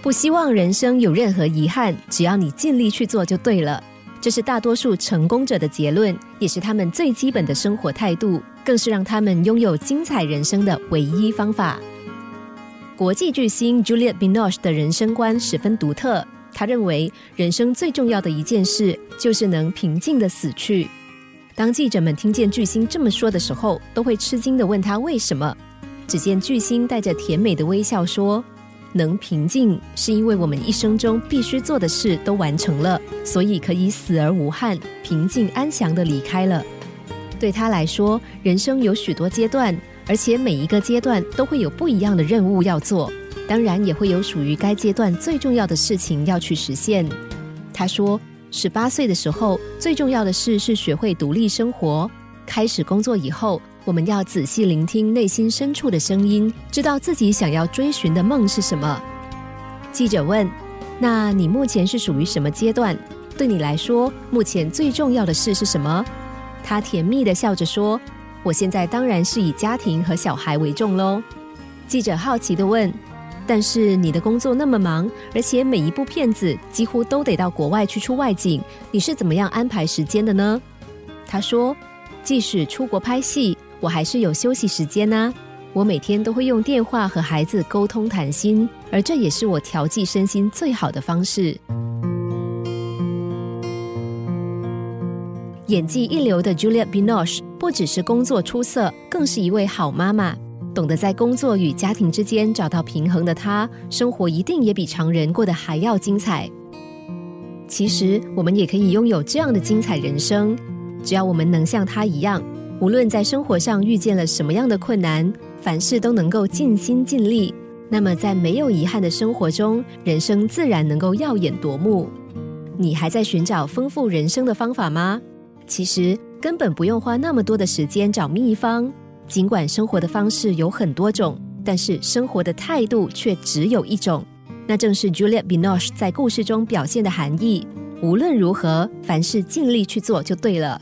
不希望人生有任何遗憾，只要你尽力去做就对了。这是大多数成功者的结论，也是他们最基本的生活态度，更是让他们拥有精彩人生的唯一方法。国际巨星 Juliette Binoche 的人生观十分独特，他认为人生最重要的一件事就是能平静的死去。当记者们听见巨星这么说的时候，都会吃惊的问他为什么。只见巨星带着甜美的微笑说。能平静，是因为我们一生中必须做的事都完成了，所以可以死而无憾、平静安详的离开了。对他来说，人生有许多阶段，而且每一个阶段都会有不一样的任务要做，当然也会有属于该阶段最重要的事情要去实现。他说，十八岁的时候，最重要的事是学会独立生活。开始工作以后。我们要仔细聆听内心深处的声音，知道自己想要追寻的梦是什么。记者问：“那你目前是属于什么阶段？对你来说，目前最重要的事是什么？”他甜蜜的笑着说：“我现在当然是以家庭和小孩为重喽。”记者好奇的问：“但是你的工作那么忙，而且每一部片子几乎都得到国外去出外景，你是怎么样安排时间的呢？”他说：“即使出国拍戏。”我还是有休息时间呢。我每天都会用电话和孩子沟通谈心，而这也是我调剂身心最好的方式。演技一流的 Juliette Binoche 不只是工作出色，更是一位好妈妈。懂得在工作与家庭之间找到平衡的她，生活一定也比常人过得还要精彩。其实，我们也可以拥有这样的精彩人生，只要我们能像她一样。无论在生活上遇见了什么样的困难，凡事都能够尽心尽力，那么在没有遗憾的生活中，人生自然能够耀眼夺目。你还在寻找丰富人生的方法吗？其实根本不用花那么多的时间找秘方。尽管生活的方式有很多种，但是生活的态度却只有一种，那正是 Juliette Binoche 在故事中表现的含义。无论如何，凡事尽力去做就对了。